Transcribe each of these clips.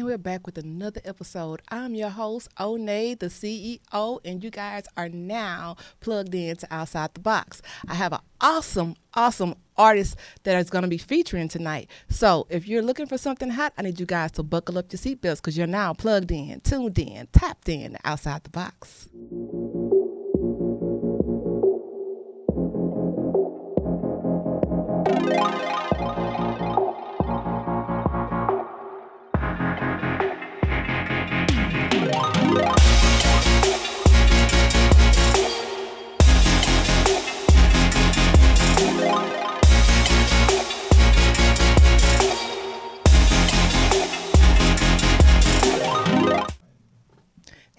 and we're back with another episode. I'm your host, Onay, the CEO, and you guys are now plugged in to Outside the Box. I have an awesome, awesome artist that is going to be featuring tonight. So if you're looking for something hot, I need you guys to buckle up your seatbelts because you're now plugged in, tuned in, tapped in Outside the Box.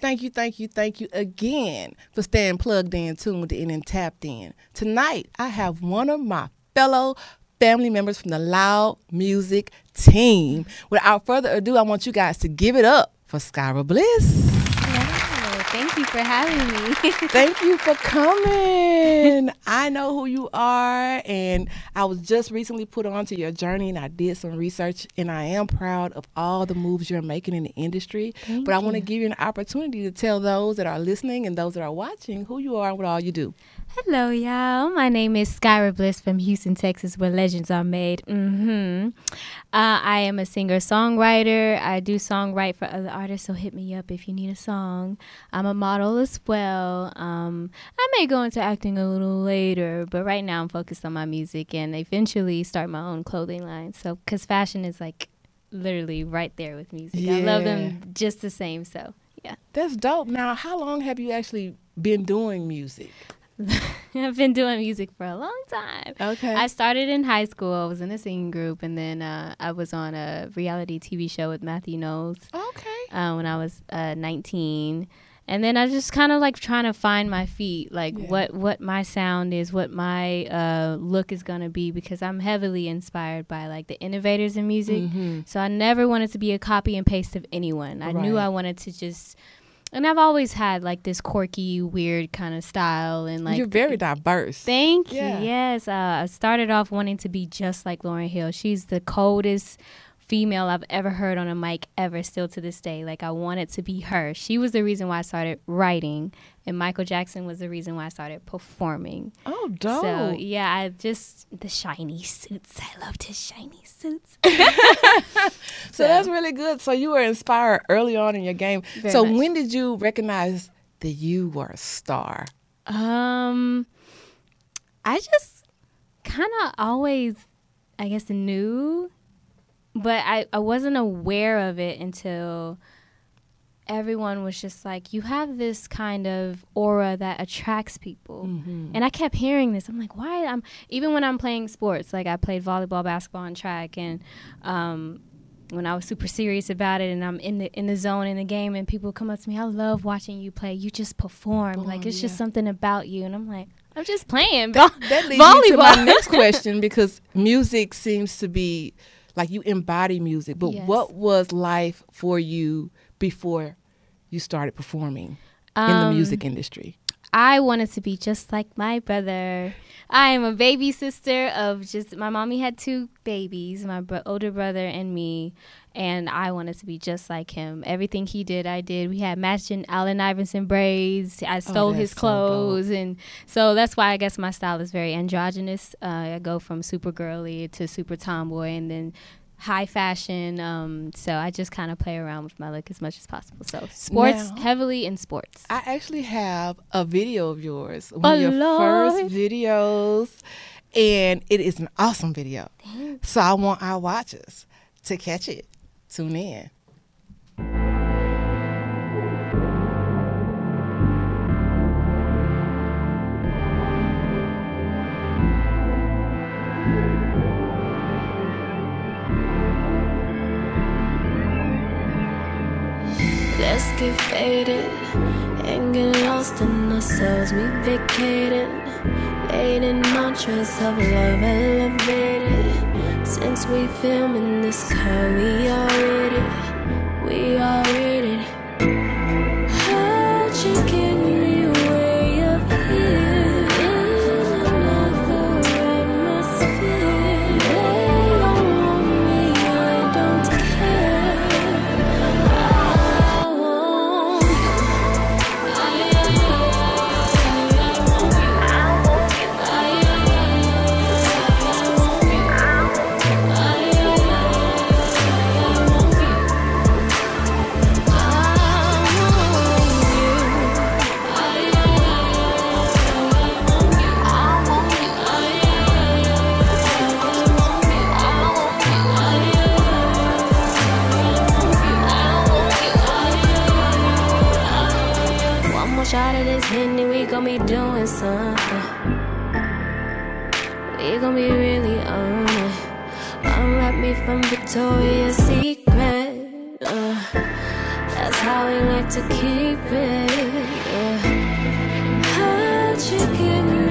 Thank you, thank you, thank you again for staying plugged in, tuned in, and tapped in. Tonight, I have one of my fellow family members from the Loud Muzik team. Without further ado, I want you guys to give it up for Skyrah Bliss. For having me. Thank you for coming. I know who you are, and I was just recently put onto your journey, and I did some research, and I am proud of all the moves you're making in the industry. Thank but I want to give you an opportunity to tell those that are listening and those that are watching who you are and what all you do. Hello, y'all. My name is Skyrah Bliss from Houston, Texas, where legends are made. Mm-hmm. Uh, I am a singer songwriter. I do songwrite for other artists, so hit me up if you need a song. I'm a model as well. Um, I may go into acting a little later, but right now I'm focused on my music and eventually start my own clothing line. So, because fashion is like literally right there with music. I love them just the same. So, yeah. That's dope. Now, how long have you actually been doing music? I've been doing music for a long time. Okay. I started in high school. I was in a singing group, and then uh, I was on a reality TV show with Matthew Knowles okay. uh, when I was uh, 19. And then I was just kind of like trying to find my feet, like Yeah. what what my sound is, what my uh, look is gonna be, because I'm heavily inspired by like the innovators in music. Mhm. So I never wanted to be a copy and paste of anyone. I knew I wanted to just, and I've always had like this quirky, weird kind of style, and like You're very diverse. Thank Yeah. you. Yes, uh, I started off wanting to be just like Lauryn Hill. She's the coldest female I've ever heard on a mic ever. Still to this day, like I wanted to be her. She was the reason why I started writing, and Michael Jackson was the reason why I started performing. oh, dope. So yeah, I just the shiny suits. I loved his shiny suits. So that's really good. So you were inspired early on in your game. So much. when did you recognize that you were a star? Um, I just kind of always, I guess, knew, but I, I wasn't aware of it until everyone was just like, you have this kind of aura that attracts people. And I kept hearing this. I'm like, why? I'm even when I'm playing sports, like I played volleyball, basketball, and track, and um, when I was super serious about it, and I'm in the in the zone in the game, and people come up to me, I love watching you play. You just perform, like it's just something about you, and I'm like, I'm just playing vo- That leads me to my next question because music seems to be like you embody music. But Yes. what was life for you before you started performing in the Um, music industry? I wanted to be just like my brother. I am a baby sister of just my mommy had two babies, my bro- older brother and me, and I wanted to be just like him. Everything he did, I did. We had matching Allen Iverson braids. I stole Oh, his so clothes, and so that's why I guess my style is very androgynous. Uh, I go from super girly to super tomboy, and then high fashion. Um, so I just kind of play around with my look as much as possible. So sports, Now- heavily in sports. I actually have a video of yours, one of Oh, your Lord. first videos, and it is an awesome video. So I want our watchers to catch it. Tune in. Let's get faded and get lost in ourselves. We vacated, ate in mantras of love elevated. Since we filming this car, we already, we already. Heard We gon' be really on it. Unwrap me from Victoria's Secret. Uh, that's how we like to keep it. Yeah. How'd you give me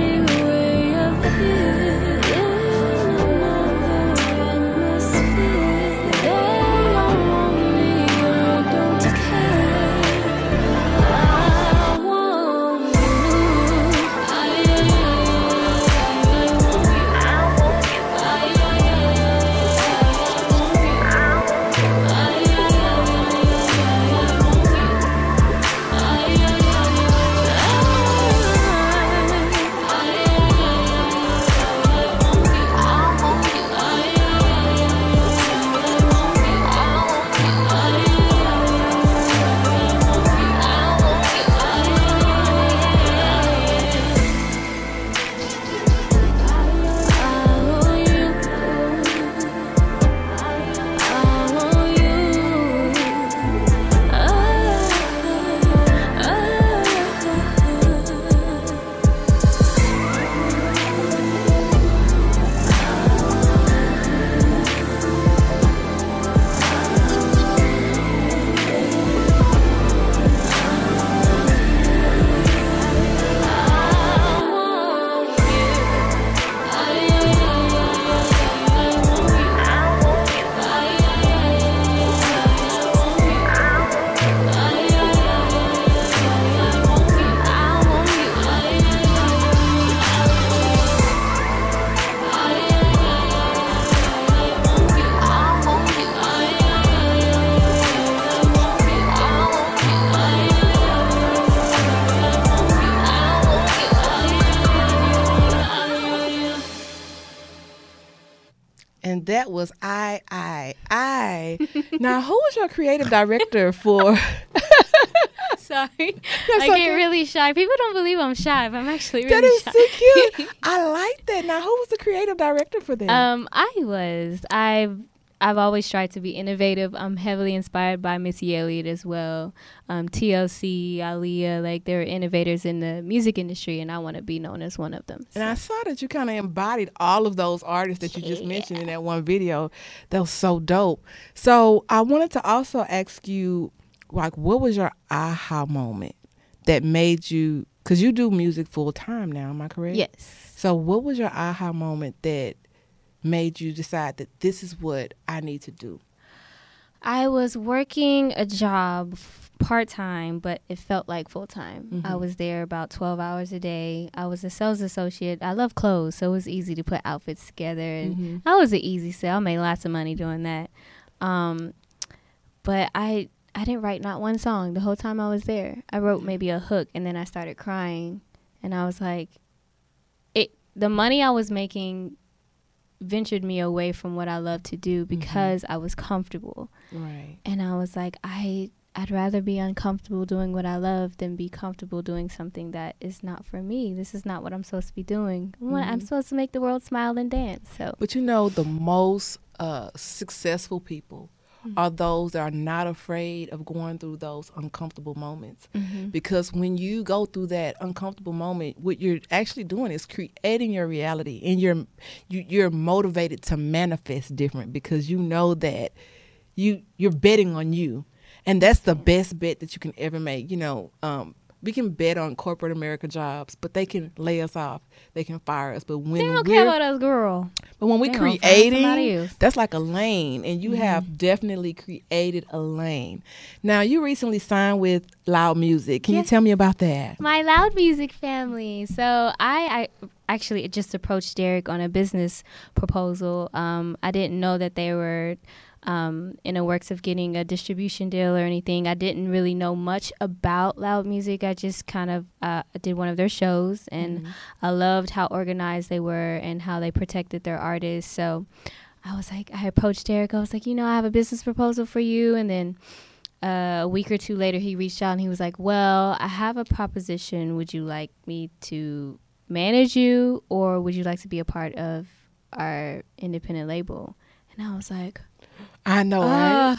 was I, I, I. now, who was your creative director for? Sorry. That's I get really shy. People don't believe I'm shy, but I'm actually really shy. that is shy. so cute. I like that. Now, who was the creative director for that? Um, I was. I've I've always tried to be innovative. I'm heavily inspired by Missy Elliott as well. Um, TLC, Aaliyah, like they're innovators in the music industry, and I want to be known as one of them. and I saw that you kind of embodied all of those artists that you just mentioned in that one video. That was so dope. So I wanted to also ask you, like, what was your aha moment that made you? Because you do music full time now. Am I correct? yes. So what was your aha moment that made you decide that this is what I need to do? I was working a job part time, but it felt like full time. I was there about 12 hours a day. I was a sales associate. I love clothes, so it was easy to put outfits together. And I was an easy sale. I made lots of money doing that. Um, but I. I didn't write not one song the whole time I was there. I wrote maybe a hook and then I started crying and I was like it the money I was making ventured me away from what I love to do because I was comfortable Right. and I was like, I I'd rather be uncomfortable doing what I love than be comfortable doing something that is not for me. This is not what I'm supposed to be doing. Want- I'm supposed to make the world smile and dance. So But you know, the most uh, successful people are those that are not afraid of going through those uncomfortable moments. Because when you go through that uncomfortable moment, what you're actually doing is creating your reality, and you're you, you're motivated to manifest different because you know that you you're betting on you, and that's the best bet that you can ever make. You know, um, we can bet on corporate America jobs, but they can lay us off, they can fire us. But when they don't care about us, girl. but when we They gonna find somebody creating. Mm-hmm. that's like a lane, and you have definitely created a lane. Now, you recently signed with Loud Muzik. Can you tell me about that? My loud muzik family. So I, I actually just approached Derek on a business proposal. Um, I didn't know that they were um, in the works of getting a distribution deal or anything. I didn't really know much about loud muzik. I just kind of uh, did one of their shows, and I loved how organized they were and how they protected their artists. So I was like, I approached Derek. I was like, you know, I have a business proposal for you, and then uh, a week or two later, he reached out and he was like, Well, I have a proposition. Would you like me to manage you or would you like to be a part of our independent label? And I was like, I know, right? uh,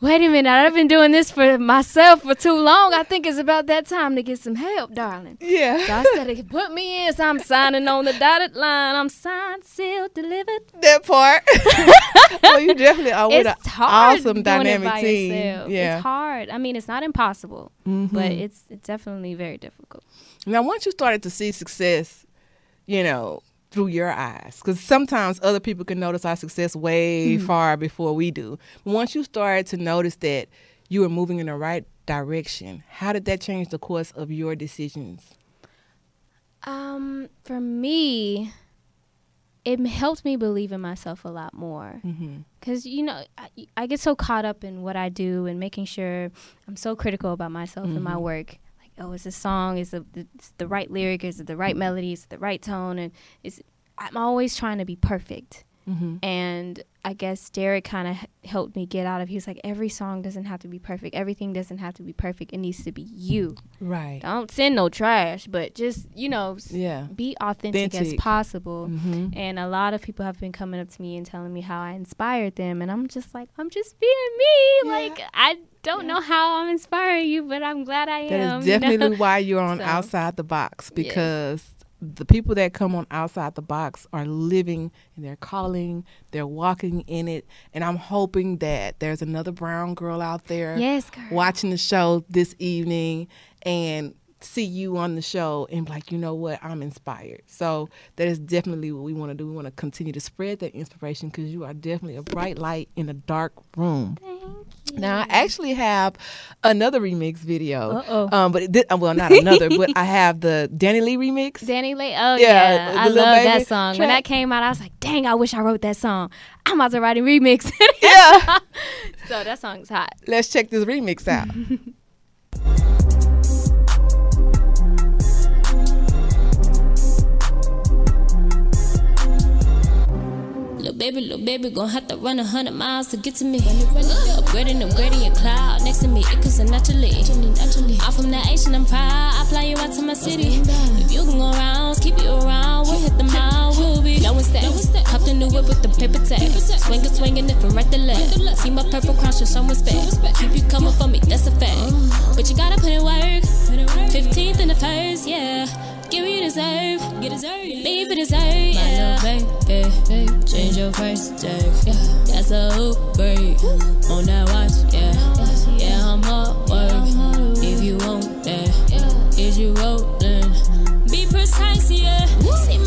wait a minute, I've been doing this for myself for too long. I think it's about that time to get some help, darling. Yeah. So I said, put me in. So I'm signing on the dotted line. I'm signed, sealed, delivered. that part. well, you definitely are with an awesome dynamic team. yourself. Yeah. It's hard. I mean, it's not impossible, but Mhm. it's it's definitely very difficult. Now, once you started to see success, you know, through your eyes, because sometimes other people can notice our success way Mm-hmm. far before we do. But once you started to notice that you were moving in the right direction, how did that change the course of your decisions? Um, for me, it helped me believe in myself a lot more. Mm-hmm. Cause you know, I, I get so caught up in what I do and making sure I'm so critical about myself and my Mhm. work. Oh, is this song is the it's the right lyric? Is it the right melody? Is it the right tone? And it's I'm always trying to be perfect. Mm-hmm. And I guess Derek kind of helped me get out of. He was like, every song doesn't have to be perfect. Everything doesn't have to be perfect. It needs to be you. Right. Don't send no trash, but just you know, Yeah. be authentic, as possible. Mm-hmm. And a lot of people have been coming up to me and telling me how I inspired them, and I'm just like, I'm just being me. Yeah. Like I don't know how I'm inspiring you, but I'm glad I That am. is you know? definitely why you're on So- outside the box Yeah. because the people that come on outside the box are living in their calling, they're walking in it, and I'm hoping that there's another brown girl out there Yes, girl. watching the show this evening and see you on the show and be like, you know what, I'm inspired. So that is definitely what we want to do. We want to continue to spread that inspiration because you are definitely a bright light in a dark room. Thank you. Now I actually have another remix video. Uh-oh. Um, but it did, well, not another, but I have the DaniLeigh remix. DaniLeigh. Oh Yeah, yeah, I love Baby that song. When that came out, I was like, dang, I wish I wrote that song. I'm about to write a remix. yeah. so that song's hot. Let's check this remix out. Baby, little baby, gon' have to run a hundred miles to get to me. Upgrading, upgrading your cloud next to me, it comes naturally. I'm from the Asian, I'm proud. I fly you out to my city. If you can go rounds, keep you around. We'll hit the mile, we'll be no steps. Cop the new whip with the paper tag. Swinging, swinging it from right to left. See my purple crown, show some respect. Keep you coming for me, that's a fact. But you gotta put in work. 15th in the first, yeah. Give me deserve, get deserve, leave it deserve, yeah. My little baby, change your price tag, yeah. That's a upgrade on that watch, yeah. Yeah, I'm hard work. If you want that, is you rolling? Be precise, yeah. See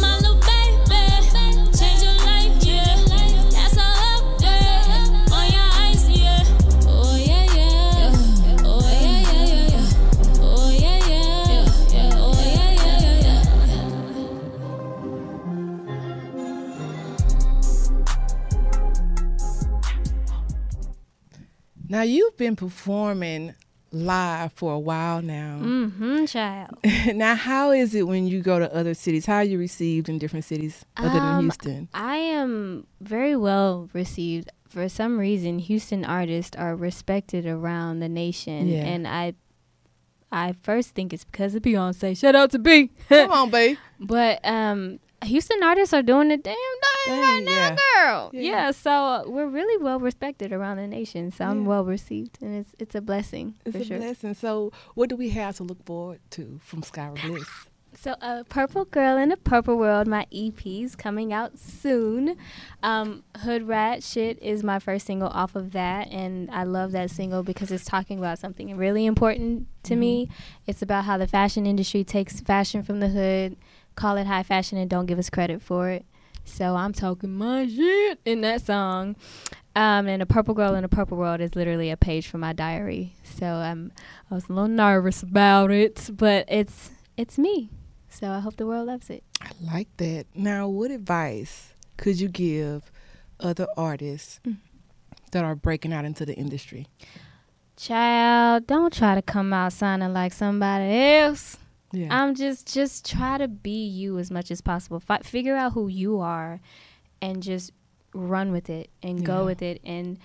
now you've been performing live for a while now. Mm-hmm, child. now, how is it when you go to other cities? How are you received in different cities other than Um, Houston? I am very well received. For some reason, Houston artists are respected around the nation, Yeah. and I, I first think it's because of Beyonce. Shout out to B. Come on, babe. but um, Houston artists are doing the damn Dang, now, yeah. girl. Yeah. Yeah. so we're really well respected around the nation. So I'm well received, and it's it's a blessing It's for a sure. blessing. So, what do we have to look forward to from Skyrah Bliss? So, uh, Purple Girl in a Purple World, my EP's coming out soon. Um, Hood Rat Shit is my first single off of that, and I love that single because it's talking about something really important to me. It's about how the fashion industry takes fashion from the hood, call it high fashion, and don't give us credit for it. So I'm talking my shit in that song. Um, and a purple girl in a purple world is literally a page from my diary. So um, I was a little nervous about it, but it's it's me. So I hope the world loves it. I like that. Now, what advice could you give other artists Mm. that are breaking out into the industry? Child, don't try to come out sounding like somebody else. Yeah. I'm just just try to be you as much as possible. Fi- figure out who you are, and just run with it and Yeah. go with it. And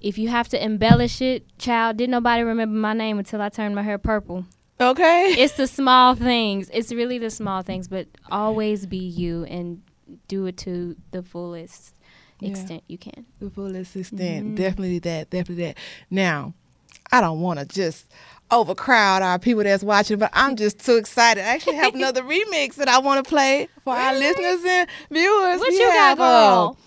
if you have to embellish it, child, didn't nobody remember my name until I turned my hair purple. okay. it's the small things. It's really the small things, but always be you and do it to the fullest. Yeah. extent you can. the fullest extent. Mhm. Definitely that. Definitely that. Now, I don't want to just overcrowd our people that's watching, but I'm just too excited. I actually have another remix that I want to play for our listeners and viewers. What We you have, got, girl?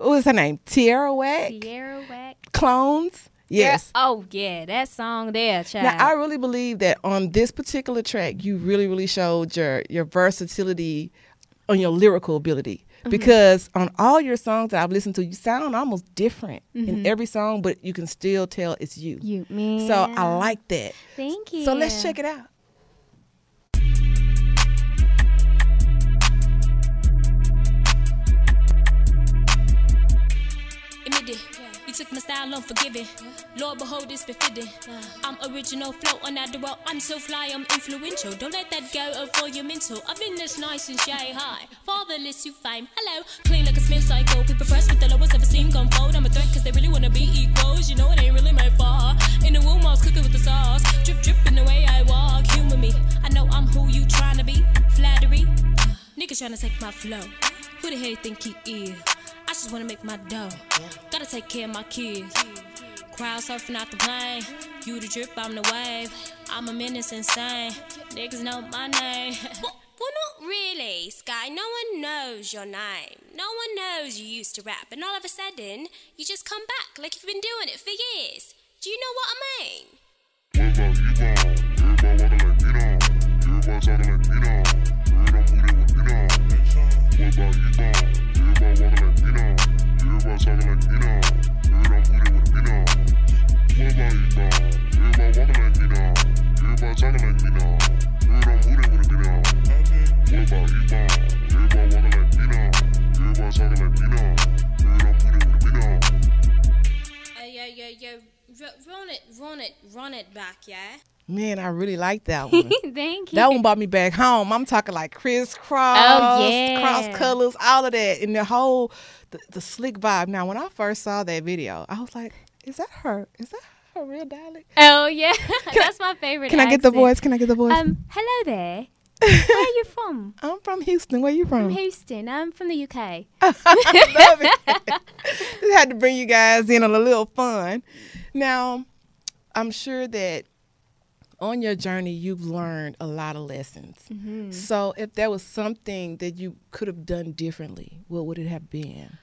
Uh, what's her name? Tierra Whack Sierra Wax. Clones. Yes. Oh yeah, that song there, child. Now I really believe that on this particular track, you really, really showed your your versatility on your lyrical ability. Mm-hmm. Because on all your songs that I've listened to, you sound almost different in Mhm. every song, but you can still tell it's you. you man. So I like that. Thank you. So let's check it out. Took my style unforgiving. Lord, behold, this befitting. I'm original, the world. I'm so fly, I'm influential. Don't let that go over your mental. I've been this nice and shy high. Fatherless, you fame. Hello, clean like a smith cycle. People pressed with the lowest ever seen come fold. I'm a threat cause they really wanna be equals. You know it ain't really my fault. In the womb, I was cooking with the sauce. Drip, drip in the way I walk. Humor me. I know I'm who you tryna be. Flattery. Niggas tryna take my flow. Who the hell you think he is? I just wanna make my dough. Gotta take care of my kids. Crowd surfing out the plane. You the drip, I'm the wave. I'm a menace insane. Niggas know my name. well, well, not really, Sky. No one knows your name. No one knows you used to rap. And all of a sudden, you just come back like you've been doing it for years. Do you know what I mean? What about you Man, I really like that one. Thank you. that one brought me back home. I'm talking like crisscross, Oh, yeah. cross colors, all of that, and the whole the, the slick vibe. Now, when I first saw that video, I was like, "Is that her? Is that her real dialect?" Oh yeah, that's my favorite. Can I get the accent. voice? Can I get the voice? Um, hello there. Where are you from? I'm from Houston. Where are you From from? Houston. I'm from the UK. I Love it. Just had to bring you guys in on a little fun. Now, I'm sure that on your journey you've learned a lot of lessons. Mm-hmm. So, if there was something that you could have done differently, what would it have been?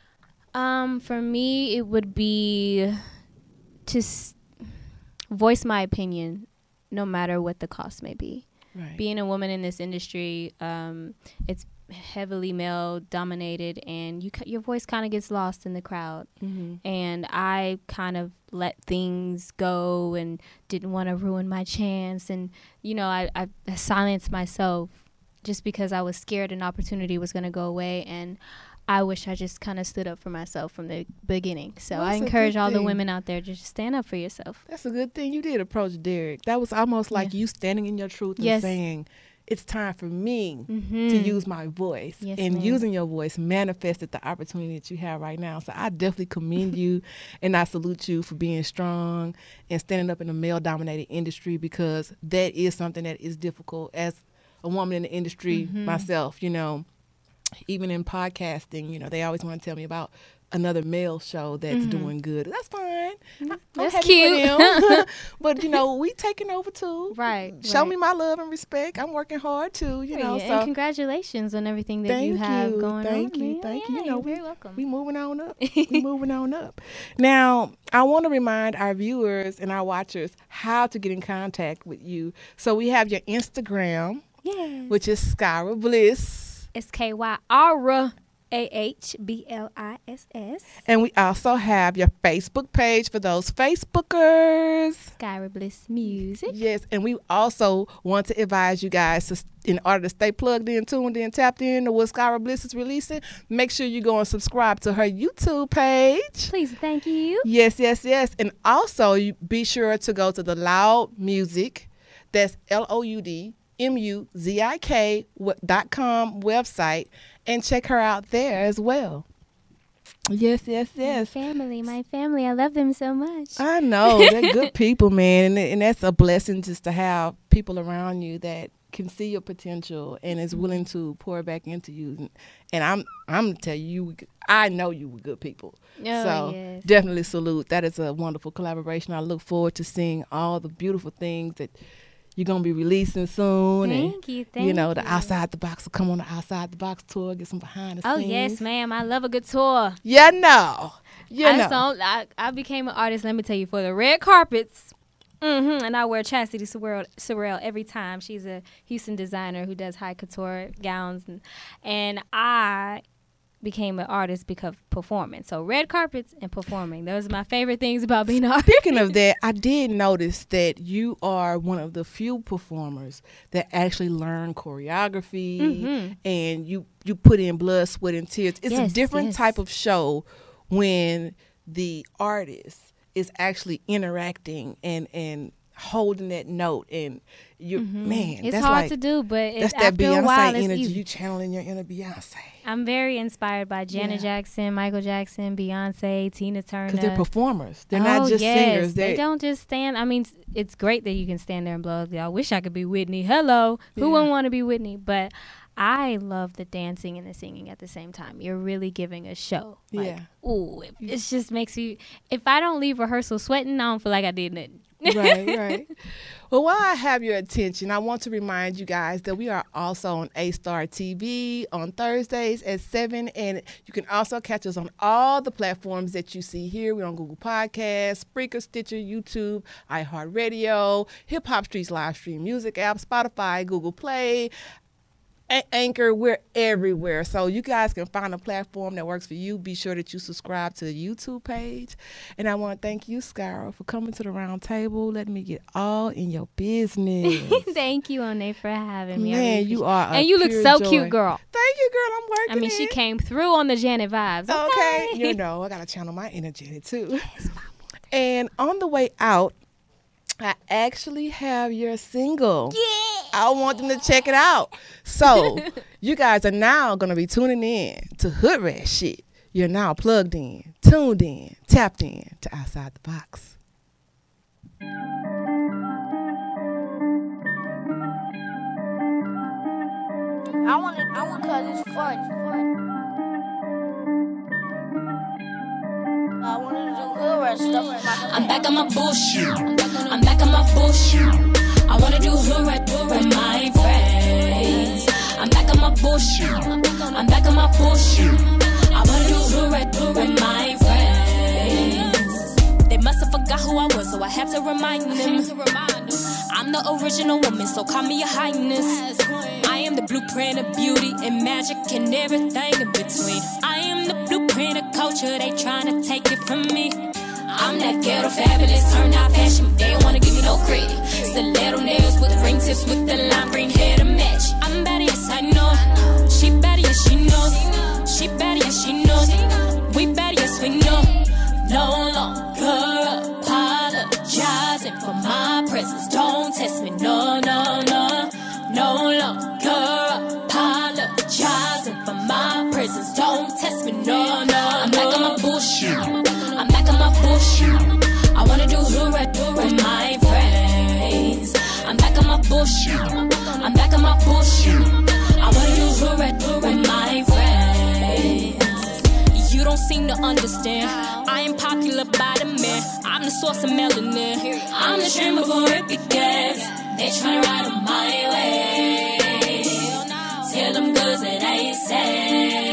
Um, for me, it would be to s- voice my opinion, no matter what the cost may be. Right. Being a woman in this industry, um, it's heavily male dominated, and you your voice kind of gets lost in the crowd. mm-hmm. and I kind of let things go and didn't want to ruin my chance and you know I, I, I silenced myself just because I was scared an opportunity was going to go away and I wish I just kind of stood up for myself from the beginning. So Well, I encourage all the women out there to just stand up for yourself. That's a good thing you did approach Derek. That was almost like Yeah. you standing in your truth and saying, "It's time for me Mm-hmm. to use my voice." Yes, and ma'am. using your voice manifested the opportunity that you have right now. So I definitely commend you, and I salute you for being strong and standing up in a male-dominated industry because that is something that is difficult as a woman in the industry Mm-hmm. myself. You know, even in podcasting, you know, they always want to tell me about another male show that's doing good. That's fine. Mm-hmm. That's cute. But you know, we taking over too. Right. Show right. me my love and respect. I'm working hard too. You know, Yeah, so and congratulations on everything that you have you, going thank on. you, man. thank you. You Yeah, know, you're we- very welcome. we moving on up. we moving on up. Now, I want to remind our viewers and our watchers how to get in contact with you. So we have your Instagram, yes. which is Skyrah Bliss. S K Y R A H B L I S S. And we also have your Facebook page for those Facebookers. Skyrah Bliss Music. Yes, and we also want to advise you guys to, in order to stay plugged in, tuned in, tapped in to what Skyrah Bliss is releasing, make sure you go and subscribe to her YouTube page. Please, thank you. Yes, yes, yes. And also, you be sure to go to the Loud Muzik, that's L O U D M U Z I K dot com website, and check her out there as well. Yes, yes, My yes. family, my family. I love them so much. I know they're good people, man, and, and that's a blessing just to have people around you that can see your potential and is willing to pour back into you. And, and I'm I'm tell you, I know you were good people. Oh, so yes. definitely salute. That is a wonderful collaboration. I look forward to seeing all the beautiful things that you're gonna be releasing soon. and, Thank you, you thank know, the outside the box will come on the outside the box tour, get some behind the Oh scenes. Oh yes, ma'am. I love a good tour. Yeah, no. Yeah, I, no. saw, I I became an artist. Let me tell you, for the red carpets. hmm and I wear Chasity Sorrell, Sorrell every time. She's a Houston designer who does high couture gowns, and, and I became an artist because of performing. So red carpets and performing. Those are my favorite things about being an artist. Speaking of that, I did notice that you are one of the few performers that actually learn choreography and you you put in blood, sweat, and tears. It's Mm-hmm. Yes, a different yes. type of show when the artist is actually interacting and and holding that note and you man, Mm-hmm. It's that's hard like, to do, but it's, That's that a while, Beyonce energy. You channeling your inner Beyonce I'm very inspired by Janet Yeah. Jackson, Michael Jackson, Beyonce, Tina Turner. because they're performers. They're oh, not just yes. singers. They They don't just stand. I mean, it's great that you can stand there and blow. I wish I could be Whitney. Hello, who Yeah. wouldn't want to be Whitney? But I love the dancing and the singing at the same time. You're really giving a show. Like, Yeah. Ooh, it, it just makes you. If I don't leave rehearsal sweating, I don't feel like I did nothing. right, right. Well, while I have your attention, I want to remind you guys that we are also on A Star TV on Thursdays at 7. And you can also catch us on all the platforms that you see here. We're on Google Podcasts, Spreaker, Stitcher, YouTube, iHeartRadio, Hip Hop Streets live stream music app, Spotify, Google Play. Anchor, we're everywhere. So you guys can find a platform that works for you. Be sure that you subscribe to the YouTube page. And I want to thank you, Skyrah, for coming to the round table. Letting me get all in your business. Thank you, One for having me. Man, you are and you look so joy. cute, girl. Thank you, girl. I'm working. I mean, she came through on the Janet vibes. Okay, Okay, you know, I gotta channel my energy too. And on the way out, I actually have your single. Yeah. I want them to check it out. So you guys are now gonna be tuning in to Hood Rat shit. You're now plugged in, tuned in, tapped in to outside the box. I want to, I want cause it's fun. fun. I wanted to do hood rat stuff with my I'm back on my bullshit. I'm back on my bullshit. I wanna do hood rap with my friends. I'm back on my bullshit. I'm back on my bullshit. I wanna do hood with my friends. They must have forgot who I was, so I had to remind them. I'm the original woman, so call me your highness. I am the blueprint of beauty and magic and everything in between. I am the blueprint of culture, they tryna take it from me. I'm that ghetto fabulous, turned out fashion, they don't wanna give me no credit. Stiletto nails with ring tips with the lime green hair to match. I'm better, yes, I know. She better, yes, she knows. She better, yes, she knows. We better, yes, we know. No longer apologizing for my presence. Don't test me, no, I wanna do hood rap with my friends. I'm back on my bullshit. I'm back on my bullshit. I wanna do hood rap with my friends. You don't seem to understand. I am popular by the man. I'm the source of melanin. I'm the trend before it begins. They tryna ride on my way. Tell them goods that I ain't say.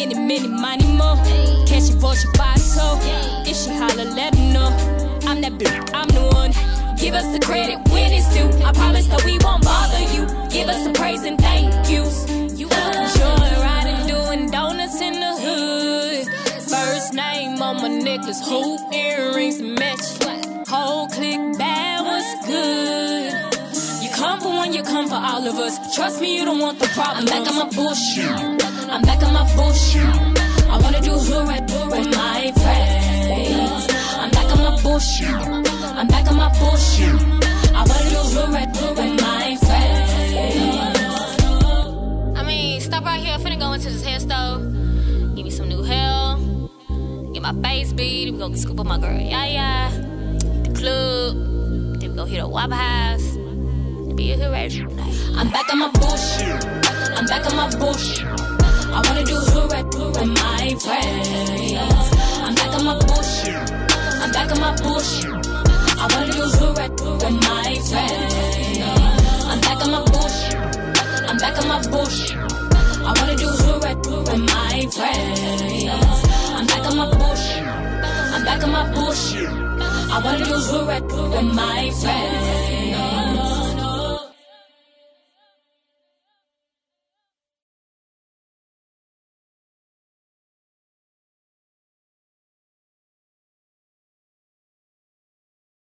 Any, many, money, more. Catch you for your toe. If she holler, let her know. I'm that bitch, I'm the one. Give us the credit when it's due. I promise that we won't bother you. Give us the praise and thank yous. You joy riding, doing donuts in the hood. First name on my necklace, hoop earrings match. Whole click bad was good. You come for one, you come for all of us. Trust me, you don't want the problem. I'm back on my bullshit. I'm back on my bullshit. I wanna do hood right with my friends. I'm back on my bullshit. I'm back on my bullshit. I wanna do hood right with my friends. I mean, stop right here. I'm finna go into this hair store. Give me some new hair. Get my face beat. We go scoop up my girl. Yeah, yeah. Hit the club. Then we go hit a Waffle House. be a hooray. I'm back on my bullshit. I'm back on my bullshit. I wanna do hooray with my friends. I'm back on my bullshit. I'm back on my bullshit. I wanna do hooray with my friends. I'm back on my bullshit. I'm back on my bullshit. I wanna do hooray with my friends. I'm back on my bullshit. I'm back on my bullshit. I wanna do hooray with my friends.